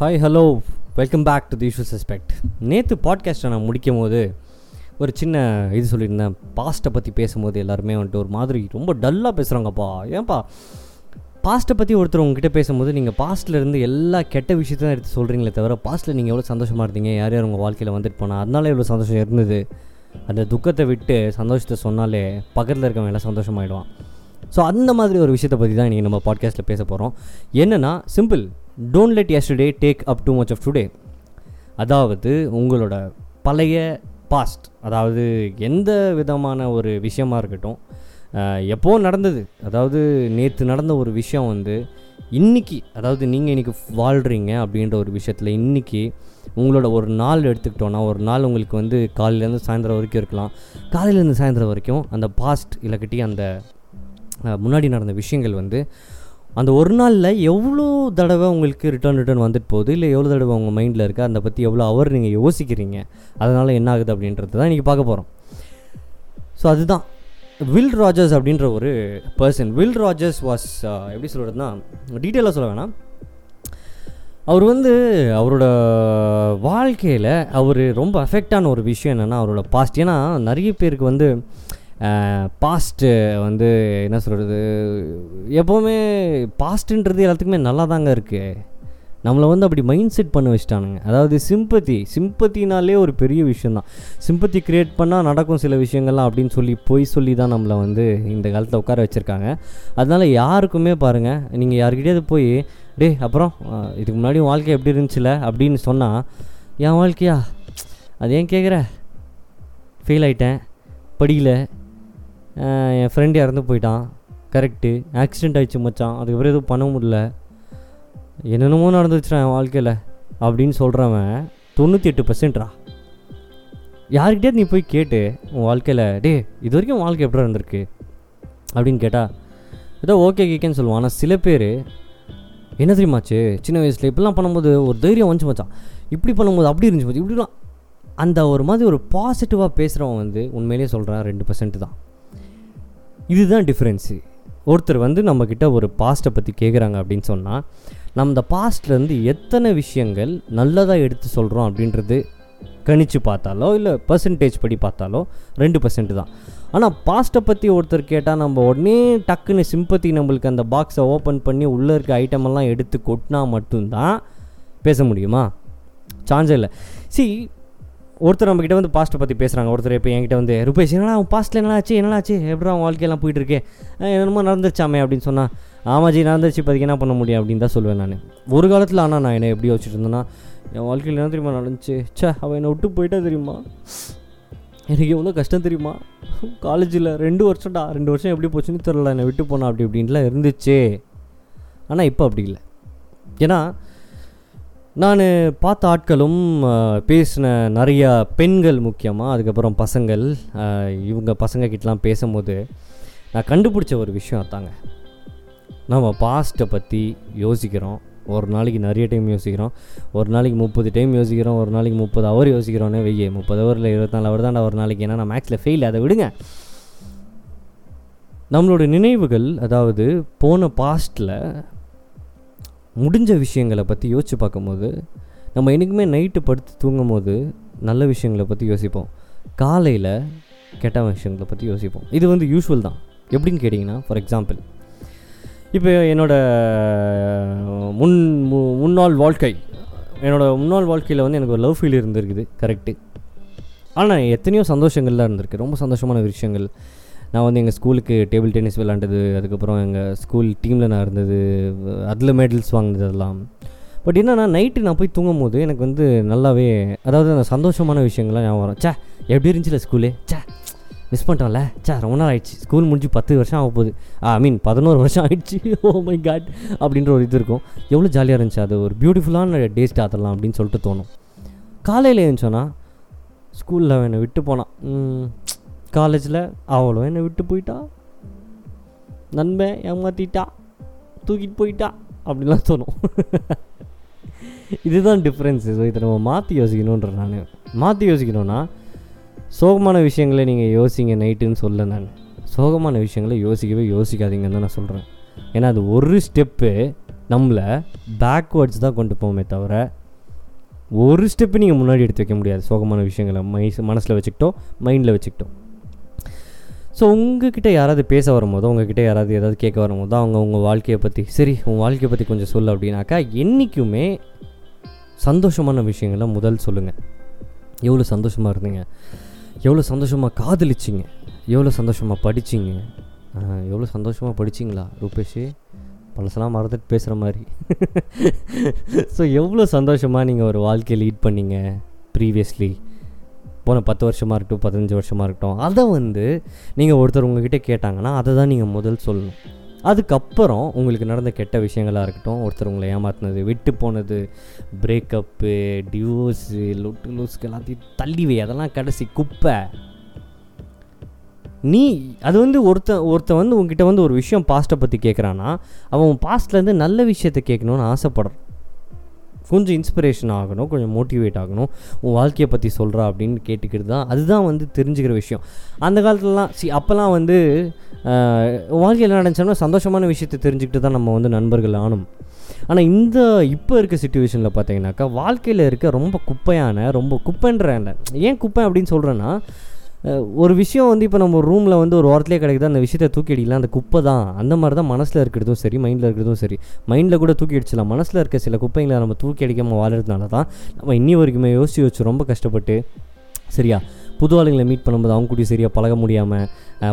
Hi hello welcome back to the usual suspect நேற்று பாட்காஸ்ட்டை நான் முடிக்கும் போது ஒரு சின்ன இது சொல்லியிருந்தேன். பாஸ்ட்டை பற்றி பேசும்போது எல்லாருமே வந்துட்டு ஒரு மாதிரி ரொம்ப டல்லாக பேசுகிறாங்கப்பா ஏன்ப்பா பாஸ்ட்டை பற்றி ஒருத்தர் உங்ககிட்ட பேசும்போது நீங்கள் பாஸ்ட்டில் இருந்து எல்லா கெட்ட விஷயத்தை எடுத்து சொல்கிறீங்களே தவிர பாஸ்ட்டில் நீங்கள் எவ்வளோ சந்தோஷமாக இருந்தீங்க? யார் யார் உங்கள் வாழ்க்கையில் வந்துட்டு போனால் அதனால எவ்வளோ சந்தோஷம் இருந்தது. அந்த துக்கத்தை விட்டு சந்தோஷத்தை சொன்னாலே பக்கத்தில் இருக்கவன் எல்லாம் சந்தோஷமாயிடுவான். ஸோ அந்த மாதிரி ஒரு விஷயத்தை பற்றி தான் இன்றைக்கி நம்ம பாட்காஸ்ட்டில் பேச போகிறோம் என்னென்னா simple don't let yesterday take up too much of today அதாவது உங்களோட பழைய பாஸ்ட் அதாவது எந்த விதமான ஒரு விஷயமாக இருக்கட்டும் எப்போது நடந்தது? அதாவது நேற்று நடந்த ஒரு விஷயம் வந்து இன்னைக்கு அதாவது நீங்கள் இன்றைக்கி வாழ்கிறீங்க அப்படின்ற ஒரு விஷயத்தில் இன்றைக்கி உங்களோட ஒரு நாள் எடுத்துக்கிட்டோன்னா ஒரு நாள் உங்களுக்கு வந்து காலையிலேருந்து சாயந்தரம் வரைக்கும் இருக்கலாம். காலையிலேருந்து சாயந்தரம் வரைக்கும் அந்த பாஸ்ட் இல்லாக்கட்டி அந்த முன்னாடி நடந்த விஷயங்கள் வந்து அந்த ஒரு நாளில் எவ்வளோ தடவை உங்களுக்கு ரிட்டர்ன் ரிட்டர்ன் வந்துட்டு போகுது? இல்லை எவ்வளோ தடவை உங்கள் மைண்டில் இருக்குது அதை பற்றி எவ்வளோ அவர் நீங்கள் யோசிக்கிறீங்க? அதனால் என்ன ஆகுது அப்படின்றது தான் இன்றைக்கி பார்க்க போகிறோம் ஸோ அதுதான். வில் ராஜர்ஸ் அப்படின்ற ஒரு பர்சன் வில் ராஜர்ஸ் வாஸ் எப்படி சொல்கிறதுனா டீட்டெயிலாக சொல்ல வேணாம். அவர் வந்து அவரோட வாழ்க்கையில் அவர் ரொம்ப அஃபெக்டான ஒரு விஷயம் என்னென்னா அவரோட பாஸ்ட் ஏன்னா நிறைய பேருக்கு வந்து பாஸ்ட்டு வந்து என்ன சொல்கிறது எப்போவுமே பாஸ்ட்டுன்றது எல்லாத்துக்குமே நல்லா தாங்க இருக்குது நம்மளை வந்து அப்படி மைண்ட் செட் பண்ண வச்சுட்டானுங்க. அதாவது சிம்பத்தி சிம்பத்தினாலே ஒரு பெரிய விஷயந்தான் சிம்பத்தி க்ரியேட் பண்ணால் நடக்கும் சில விஷயங்கள்லாம் அப்படின்னு சொல்லி போய் சொல்லி தான் நம்மளை வந்து இந்த காலத்தில் உட்கார வச்சுருக்காங்க. அதனால் யாருக்குமே பாருங்கள் நீங்கள் யாருக்கிட்டேயாவது போய் டேய் அப்புறம் இதுக்கு முன்னாடி வாழ்க்கை எப்படி இருந்துச்சுல? அப்படின்னு சொன்னால் என் வாழ்க்கையா? அது ஏன் கேட்குற ஃபெயில் ஆகிட்டேன் படியில என் ஃப்ரெண்டு இறந்து போயிட்டான். கரெக்டு ஆக்சிடெண்ட் ஆகிடுச்சு மச்சான். அதுக்கப்புறம் எதுவும் பண்ண முடியல. என்னென்னமோ நடந்துச்சுடா என் வாழ்க்கையில். அப்படின்னு சொல்கிறவன் தொண்ணூற்றி எட்டு பர்சன்ட்ரா யார்கிட்டயாவது நீ போய் கேட்டு உன் வாழ்க்கையில் டே இது வரைக்கும் உன் வாழ்க்கை எப்படி இருந்திருக்கு? அப்படின்னு கேட்டால் ஏதோ ஓகே கேக்கேன்னு சொல்லுவான். ஆனால் சில பேர் என்ன தெரியுமாச்சு சின்ன வயசில் இப்படிலாம் பண்ணும்போது ஒரு தைரியம் வந்துச்சு மச்சான். இப்படி பண்ணும்போது அப்படி இருந்துச்சு மச்சான். இப்படிலாம் அந்த ஒரு மாதிரி ஒரு பாசிட்டிவாக பேசுகிறவன் வந்து உண்மையிலேயே சொல்கிறான் ரெண்டு பர்சன்ட் தான். இதுதான் டிஃப்ரென்ஸு ஒருத்தர் வந்து நம்மக்கிட்ட ஒரு பாஸ்ட்டை பற்றி கேட்குறாங்க அப்படின்னு சொன்னால் நம்ம இந்த பாஸ்ட்லேருந்து எத்தனை விஷயங்கள் நல்லதாக எடுத்து சொல்கிறோம் அப்படின்றது கணிச்சு பார்த்தாலோ இல்லை பர்சன்டேஜ் படி பார்த்தாலோ ரெண்டு பர்சன்ட் தான். ஆனால் பாஸ்ட்டை பற்றி ஒருத்தர் கேட்டால் நம்ம உடனே டக்குன்னு சிம்பத்தி நம்மளுக்கு அந்த பாக்ஸை ஓப்பன் பண்ணி உள்ளே இருக்க ஐட்டமெல்லாம் எடுத்து கொட்டினா மட்டும்தான் பேச முடியுமா? சான்ஸ் இல்லை. சி ஒருத்தர் நம்மக்கிட்ட வந்து பாஸ்ட்டை பற்றி பேசுகிறாங்க ஒருத்தர் இப்போ என்கிட்ட வந்து ருபேஷ் என்னடா அவன் பாஸ்ட்டில் என்ன ஆச்சு? என்ன ஆச்சு? எப்படி அவன் வாழ்க்கையெல்லாம் போயிட்டுருக்கே? என்னமோ நடந்துருச்சாமே? அப்படின்னு சொன்னால் ஆமாஜி நடந்துருச்சு. இப்போதைக்கு என்ன பண்ண முடியும்? அப்படின்னு தான் சொல்லுவேன் நான். ஒரு காலத்தில் ஆனால் நான் என்ன எப்படி வச்சுட்டு இருந்தேன்னா என் வாழ்க்கையில் என்ன தெரியுமா நடந்துச்சு? ச்சே அவன் என்னை விட்டு போயிட்டா தெரியுமா? எனக்கு எவ்வளோ கஷ்டம் தெரியுமா? காலேஜில் ரெண்டு வருஷம்டா. ரெண்டு வருஷம் எப்படி போச்சுன்னு தெரில என்னை விட்டு போனா அப்படி இப்படின்லாம் இருந்துச்சு. ஆனால் இப்போ அப்படி இல்லை. ஏன்னா நான் பார்த்த ஆட்களும் பேசின நிறையா பெண்கள் முக்கியமாக அதுக்கப்புறம் பசங்கள் இவங்க பசங்கக்கிட்டலாம் பேசும்போது நான் கண்டுபிடிச்ச ஒரு விஷயம் அதாங்க. நம்ம பாஸ்ட்டை பற்றி யோசிக்கிறோம். ஒரு நாளைக்கு நிறைய டைம் யோசிக்கிறோம். ஒரு நாளைக்கு முப்பது டைம் யோசிக்கிறோம். ஒரு நாளைக்கு முப்பது ஹவர் யோசிக்கிறோன்னே வெய்ய முப்பது ஹவரில் இருபத்தாலு ஹவர் தான்டா ஒரு நாளைக்கு. ஏன்னா நான் மேக்ஸில் ஃபெயில் அதை விடுங்க. நம்மளோட நினைவுகள் அதாவது போன பாஸ்ட்டில் முடிஞ்ச விஷயங்களை பற்றி யோசித்து பார்க்கும்போது நம்ம என்றைக்குமே நைட்டு படுத்து தூங்கும் போது நல்ல விஷயங்களை பற்றி யோசிப்போம். காலையில் கெட்ட விஷயங்களை பற்றி யோசிப்போம். இது வந்து யூஸ்வல் தான். எப்படின்னு கேட்டிங்கன்னா ஃபார் எக்ஸாம்பிள் இப்போ என்னோட முன் முன்னாள் வாழ்க்கை என்னோடய முன்னாள் வாழ்க்கையில் வந்து எனக்கு ஒரு லவ் ஃபீல் இருந்திருக்குது கரெக்டு ஆனால் எத்தனையோ சந்தோஷங்கள்லாம் இருந்திருக்கு. ரொம்ப சந்தோஷமான விஷயங்கள். நான் வந்து எங்கள் ஸ்கூலுக்கு டேபிள் டென்னிஸ் விளாண்டது அதுக்கப்புறம் எங்கள் ஸ்கூல் டீமில் நான் இருந்தது அதில் மெடல்ஸ் வாங்கினது அதெல்லாம். பட் என்னன்னா நைட்டு நான் போய் தூங்கும் போது எனக்கு வந்து நல்லாவே அதாவது அந்த சந்தோஷமான விஷயங்கள்லாம் ஞாபகம் வரும். சே எப்படி இருந்துச்சுல ஸ்கூலு? சே மிஸ் பண்ணிட்டோம்ல? சே ரொம்ப நாள் ஆயிடுச்சு. ஸ்கூல் முடிஞ்சு பத்து வருஷம் ஆக போகுது. ஐ மீன் பதினோரு வருஷம் ஆயிடுச்சு. ஓ மை காட் அப்படின்ற ஒரு இது இருக்கும். எவ்வளோ ஜாலியாக இருந்துச்சு அது? ஒரு பியூட்டிஃபுல்லான டேஸ்ட் அதெல்லாம் அப்படின்னு சொல்லிட்டு தோணும். காலையில் எழுந்துச்சோன்னா ஸ்கூலில் என்னை விட்டு போனான். காலேஜில் அவளும் என்னை விட்டு போயிட்டா? நண்பன் ஏமாத்திட்டா? தூக்கிட்டு போயிட்டா? அப்படிலாம் தோணும். இதுதான் டிஃப்ரென்ஸு ஸோ இதை நம்ம மாற்றி யோசிக்கணுன்ற நான். மாற்றி யோசிக்கணும்னா சோகமான விஷயங்களை நீங்கள் யோசிங்க நைட்டுன்னு சொல்ல நான். சோகமான விஷயங்களை யோசிக்கவே யோசிக்காதீங்கன்னு தான் நான் சொல்கிறேன் ஏன்னா அது ஒரு ஸ்டெப்பு நம்மளை பேக்வேர்ட்ஸ் தான் கொண்டு போவோமே தவிர ஒரு ஸ்டெப்பு நீங்கள் முன்னாடி எடுத்து வைக்க முடியாது. சோகமான விஷயங்களை மை மனசில் வச்சுக்கிட்டோம் மைண்டில் வச்சுக்கிட்டோம் ஸோ உங்ககிட்ட யாராவது பேச வரும்போதோ உங்ககிட்ட யாராவது ஏதாவது கேட்க வரும்போதோ அவங்க உங்கள் வாழ்க்கையை பற்றி சரி உங்கள் வாழ்க்கையை பற்றி கொஞ்சம் சொல்லு அப்படின்னாக்கா என்றைக்குமே சந்தோஷமான விஷயங்களை முதல் சொல்லுங்கள் எவ்வளோ சந்தோஷமாக இருந்தீங்க? எவ்வளோ சந்தோஷமாக காதலிச்சிங்க? எவ்வளோ சந்தோஷமாக படிச்சிங்க? எவ்வளோ சந்தோஷமாக படிச்சிங்களா ரூபேஷ்? பழசெல்லாம் மறந்துட்டு பேசுகிற மாதிரி. ஸோ எவ்வளோ சந்தோஷமாக நீங்கள் ஒரு வாழ்க்கையை லீட் பண்ணீங்க ப்ரீவியஸ்லி போன பத்து வருஷமாக இருக்கட்டும் பதினஞ்சு வருஷமாக இருக்கட்டும் அதை வந்து நீங்கள் ஒருத்தர் உங்ககிட்ட கேட்டாங்கன்னா அதை தான் நீங்கள் முதல் சொல்லணும். அதுக்கப்புறம் உங்களுக்கு நடந்த கெட்ட விஷயங்களாக இருக்கட்டும் ஒருத்தர் உங்களை ஏமாத்தினது விட்டு போனது பிரேக்கப்பு டிவோர்ஸு லொட்டு லூஸ்க்கு எல்லாத்தையும் தள்ளிவை அதெல்லாம் கடைசி குப்பை. நீ அது வந்து ஒருத்த ஒருத்தன் வந்து உங்ககிட்ட வந்து ஒரு விஷயம் பாஸ்ட்டை பற்றி கேட்குறான்னா அவன் பாஸ்ட்லேருந்து நல்ல விஷயத்தை கேட்கணுன்னு ஆசைப்படுறான். கொஞ்சம் இன்ஸ்பிரேஷன் ஆகணும் கொஞ்சம் மோட்டிவேட் ஆகணும். உன் வாழ்க்கையை பற்றி சொல்கிறா அப்படின்னு கேட்டுக்கிறது தான் அதுதான் வந்து தெரிஞ்சுக்கிற விஷயம். அந்த காலத்துலலாம் சி அப்போல்லாம் வந்து வாழ்க்கையில் வாழ்க்கையில் நடந்துச்சோம்னா சந்தோஷமான விஷயத்தை தெரிஞ்சுக்கிட்டு தான் நம்ம வந்து நண்பர்கள் ஆனும். ஆனால் இந்த இப்போ இருக்க சுச்சுவேஷனில் பார்த்தீங்கன்னாக்கா வாழ்க்கையில் இருக்க ரொம்ப குப்பையான ரொம்ப குப்பைன்ற ஏன் குப்பை அப்படின்னு சொல்கிறேன்னா ஒரு விஷயம் வந்து இப்போ நம்ம ரூமில் வந்து ஒரு ஓரத்துலேயே கிடைக்குது? அந்த விஷயத்தை தூக்கி அடிக்கலாம் அந்த குப்பை தான். அந்த மாதிரி தான் மனசில் இருக்கிறதும் சரி மைண்டில் இருக்கிறதும் சரி. மைண்டில் கூட தூக்கி அடிச்சிடலாம். மனசில் இருக்க சில குப்பைங்களை நம்ம தூக்கி அடிக்காமல் வாழறதுனால தான் நம்ம இன்னி வரைக்குமே யோசிச்சு வச்சு ரொம்ப கஷ்டப்பட்டு சரியா? புது ஆளுங்களை மீட் பண்ணும்போது அவங்க கூட சரியாக பழக முடியாமல்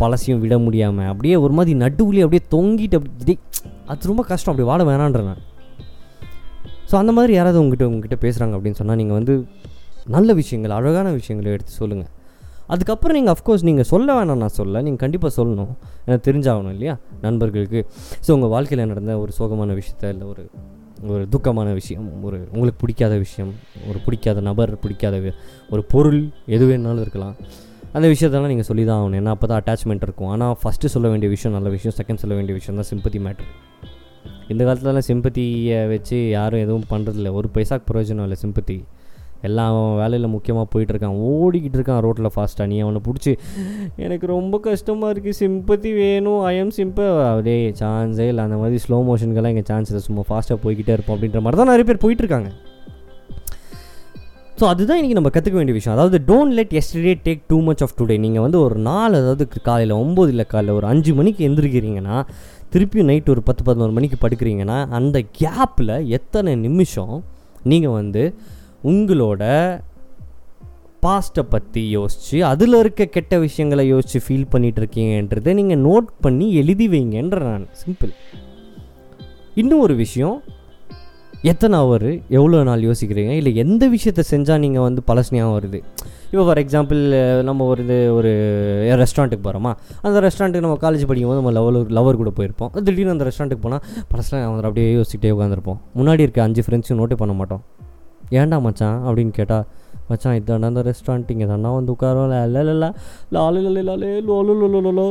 பழசையும் விட முடியாமல் அப்படியே ஒரு மாதிரி நடுவுலேயே அப்படியே தொங்கிட்டு அப்படி அது ரொம்ப கஷ்டம். அப்படி வாழ வேணான்றேன் நான். ஸோ அந்த மாதிரி யாராவது உங்ககிட்ட உங்ககிட்ட பேசுகிறாங்க அப்படின்னு சொன்னால் நீங்கள் வந்து நல்ல விஷயங்கள் அழகான விஷயங்களை எடுத்து சொல்லுங்கள் அதுக்கப்புறம் நீங்கள் அஃப்கோர்ஸ் நீங்கள் சொல்ல வேணாம் நான் சொல்ல. நீங்கள் கண்டிப்பாக சொல்லணும். எனக்கு தெரிஞ்சாகணும் இல்லையா? நண்பர்களுக்கு. ஸோ உங்கள் வாழ்க்கையில் நடந்த ஒரு சோகமான விஷயத்த இல்லை ஒரு ஒரு துக்கமான விஷயம் ஒரு உங்களுக்கு பிடிக்காத விஷயம் ஒரு பிடிக்காத நபர் பிடிக்காத ஒரு பொருள் எது வேணாலும் இருக்கலாம். அந்த விஷயத்தெல்லாம் நீங்கள் சொல்லி தான் ஆகணும். ஏன்னா அப்போ தான் அட்டாச்மெண்ட் இருக்கும். ஆனால் ஃபஸ்ட்டு சொல்ல வேண்டிய விஷயம் நல்ல விஷயம். செகண்ட் சொல்ல வேண்டிய விஷயம் தான் சிம்பத்தி மேட்ரு இந்த காலத்துலலாம் சிம்பத்தியை வச்சு யாரும் எதுவும் பண்ணுறதில்ல ஒரு பைசாக்கு பிரயோஜனம் இல்லை சிம்பத்தி எல்லாம் அவன் வேலையில் முக்கியமாக போயிட்டுருக்கான். ஓடிக்கிட்டு இருக்கான் ரோட்டில் ஃபாஸ்ட்டாக நீ அவனை பிடிச்சி எனக்கு ரொம்ப கஷ்டமாக இருக்குது சிம்பத்தி வேணும். ஐஎம் சிம்ப அப்படியே சான்ஸே இல்லை. அந்த மாதிரி ஸ்லோ மோஷனுக்கெல்லாம் இங்கே சான்ஸ் இல்லை. சும்மா ஃபாஸ்ட்டாக போய்கிட்டே இருப்போம் அப்படின்ற மாதிரி தான் நிறைய பேர் போயிட்டுருக்காங்க. ஸோ அதுதான் இன்றைக்கி நம்ம கற்றுக்க வேண்டிய விஷயம். அதாவது don't let yesterday take too much of today நீங்கள் வந்து ஒரு நாள் அதாவது காலையில் ஒம்பது இல்லை காலையில் ஒரு அஞ்சு மணிக்கு எந்திரிக்கிறீங்கன்னா திருப்பியும் நைட் ஒரு பத்து பதினோரு மணிக்கு படுக்கிறீங்கன்னா அந்த கேப்பில் எத்தனை நிமிஷம் நீங்கள் வந்து உங்களோட பாஸ்ட்டை பற்றி யோசித்து அதில் இருக்க கெட்ட விஷயங்களை யோசித்து ஃபீல் பண்ணிகிட்டு இருக்கீங்கன்றதை நீங்கள் நோட் பண்ணி எழுதி வைங்கன்ற நான். சிம்பிள் இன்னும் ஒரு விஷயம். எத்தனை அவர் எவ்வளோ நாள் யோசிக்கிறீங்க? இல்லை எந்த விஷயத்த செஞ்சால் நீங்கள் வந்து பழசனியாக வருது? இப்போ ஃபார் எக்ஸாம்பிள் நம்ம ஒரு இது ஒரு ரெஸ்டாரண்ட்டுக்கு போகிறோமா அந்த ரெஸ்டாரண்ட்டுக்கு நம்ம காலேஜ் படிக்கும் போது நம்ம லவர் லவர் கூட போயிருப்போம். திடீர்னு அந்த ரெஸ்டாரண்ட்டுக்கு போனால் பழசுலாம் வந்து அப்படியே யோசிச்சுட்டே உட்காந்துருப்போம் முன்னாடி இருக்க அஞ்சு ஃப்ரெண்ட்ஸும் நோட்டே பண்ண மாட்டோம். ஏன்டா மச்சான் அப்படின்னு கேட்டால் மச்சான் இதாண்டா அந்த ரெஸ்டாரண்ட் இங்கே தாண்டா வந்து உட்காரோம் இல்லை லாலே லோலோ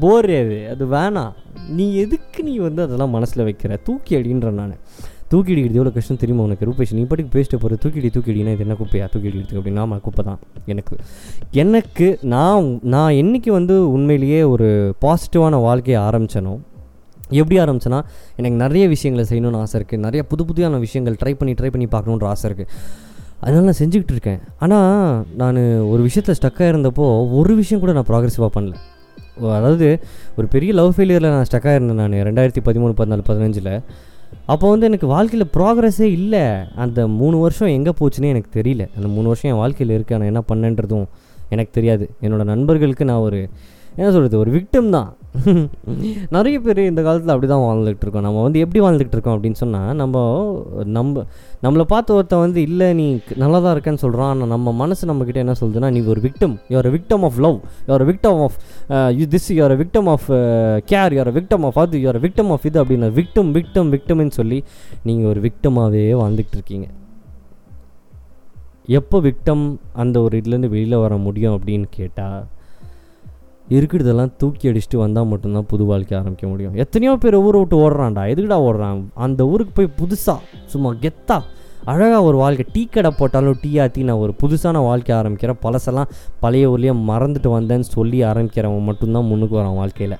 போர் அது அது வேணாம் நீ எதுக்கு நீ வந்து அதெல்லாம் மனசில் வைக்கிற தூக்கி அடின்ற நான் தூக்கி அடிக்கிறது எவ்வளோ கஷ்டம் தெரியுமா உனக்கு ரூபேஷ் நீ பாட்டுக்கு பேசிட்டு போகிற தூக்கிடி தூக்கிடினா இது என்ன குப்பையா தூக்கி அடிக்கிறது அப்படின்னா ஆமாம் குப்பை தான் எனக்கு எனக்கு நான் நான் என்றைக்கு வந்து உண்மையிலேயே ஒரு பாசிட்டிவான வாழ்க்கையை ஆரம்பித்தனோ எப்படி ஆரம்பிச்சேன்னா எனக்கு நிறைய விஷயங்களை செய்யணும்னு ஆசை இருக்குது நிறைய புது புதியான விஷயங்கள் ட்ரை பண்ணி ட்ரை பண்ணி பார்க்கணுன்ற ஆசை இருக்குது அதனால் நான் செஞ்சுக்கிட்டு இருக்கேன். ஆனால் நான் ஒரு விஷயத்தில் ஸ்டக்காக இருந்தப்போ ஒரு விஷயம் கூட நான் ப்ராக்ரெசிவாக பண்ணல. அதாவது ஒரு பெரிய லவ் ஃபெயிலியரில் நான் ஸ்டக்காக இருந்தேன் நான் ரெண்டாயிரத்தி பதிமூணு பதினாலு பதினஞ்சில். அப்போ வந்து எனக்கு வாழ்க்கையில் ப்ராக்ரஸே இல்லை. அந்த மூணு வருஷம் எங்கே போச்சுன்னே எனக்கு தெரியல. அந்த மூணு வருஷம் என் வாழ்க்கையில் இருக்கு. நான் என்ன பண்ணேன்றதும் எனக்கு தெரியாது. என்னோடய நண்பர்களுக்கு நான் ஒரு என்ன சொல்கிறது ஒரு விக்டம் தான். நிறைய பேர் இந்த காலத்தில் அப்படி தான் வாழ்ந்துகிட்டு இருக்கோம். நம்ம வந்து எப்படி வாழ்ந்துகிட்டு இருக்கோம் அப்படின்னு சொன்னால் நம்ம நம்ம நம்மளை பார்த்த ஒருத்தன் வந்து இல்லை நீ நல்லா தான் இருக்கேன்னு சொல்கிறான் ஆனால் நம்ம மனசு நம்மக்கிட்ட என்ன சொல்லுதுன்னா நீ ஒரு victim you're victim of love you're victim of you this you're victim of care you're victim of அது. யூஆர் விக்டம் ஆஃப் இது அப்படின்னு விக்டம் விக்டம் விக்டம்னு சொல்லி நீங்கள் ஒரு விக்டமாகவே வாழ்ந்துக்கிட்டு இருக்கீங்க. எப்போ விக்டம் அந்த ஒரு இதுலேருந்து வெளியில் வர முடியும் அப்படின்னு கேட்டால் இருக்கிறதெல்லாம் தூக்கி அடிச்சுட்டு வந்தால் மட்டும்தான் புது வாழ்க்கை ஆரம்பிக்க முடியும். எத்தனையோ பேர் ஊரை விட்டு ஓடுறான்டா. எதுக்குடா ஓடுறான்? அந்த ஊருக்கு போய் புதுசாக சும்மா கெத்தா அழகாக ஒரு வாழ்க்கை டீ கடை போட்டாலும் டீ ஆற்றி நான் ஒரு புதுசான வாழ்க்கை ஆரம்பிக்கிறேன். பழசெல்லாம் பழைய ஊர்லேயே மறந்துட்டு வந்தேன்னு சொல்லி ஆரம்பிக்கிறவன் மட்டும்தான் முன்னுக்கு வரான் வாழ்க்கையில்.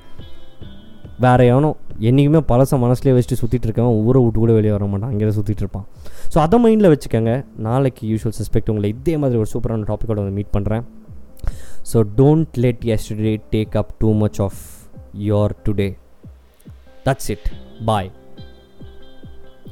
வேறு எவனோ என்றைக்குமே பழசை மனசுலேயே வச்சுட்டு சுற்றிட்டு இருக்கவன் ஊரை விட்டு கூட வெளியே வர மாட்டான். அங்கே சுற்றிட்டு இருப்பான். ஸோ அதை மைண்டில் வச்சுக்கோங்க. நாளைக்கு யூஸ்வல் சஸ்பெக்ட் உங்களை இதே மாதிரி ஒரு சூப்பரான டாப்பிக்கோட வந்து மீட் பண்ணுறேன் So don't let yesterday take up too much of your today. That's it. Bye.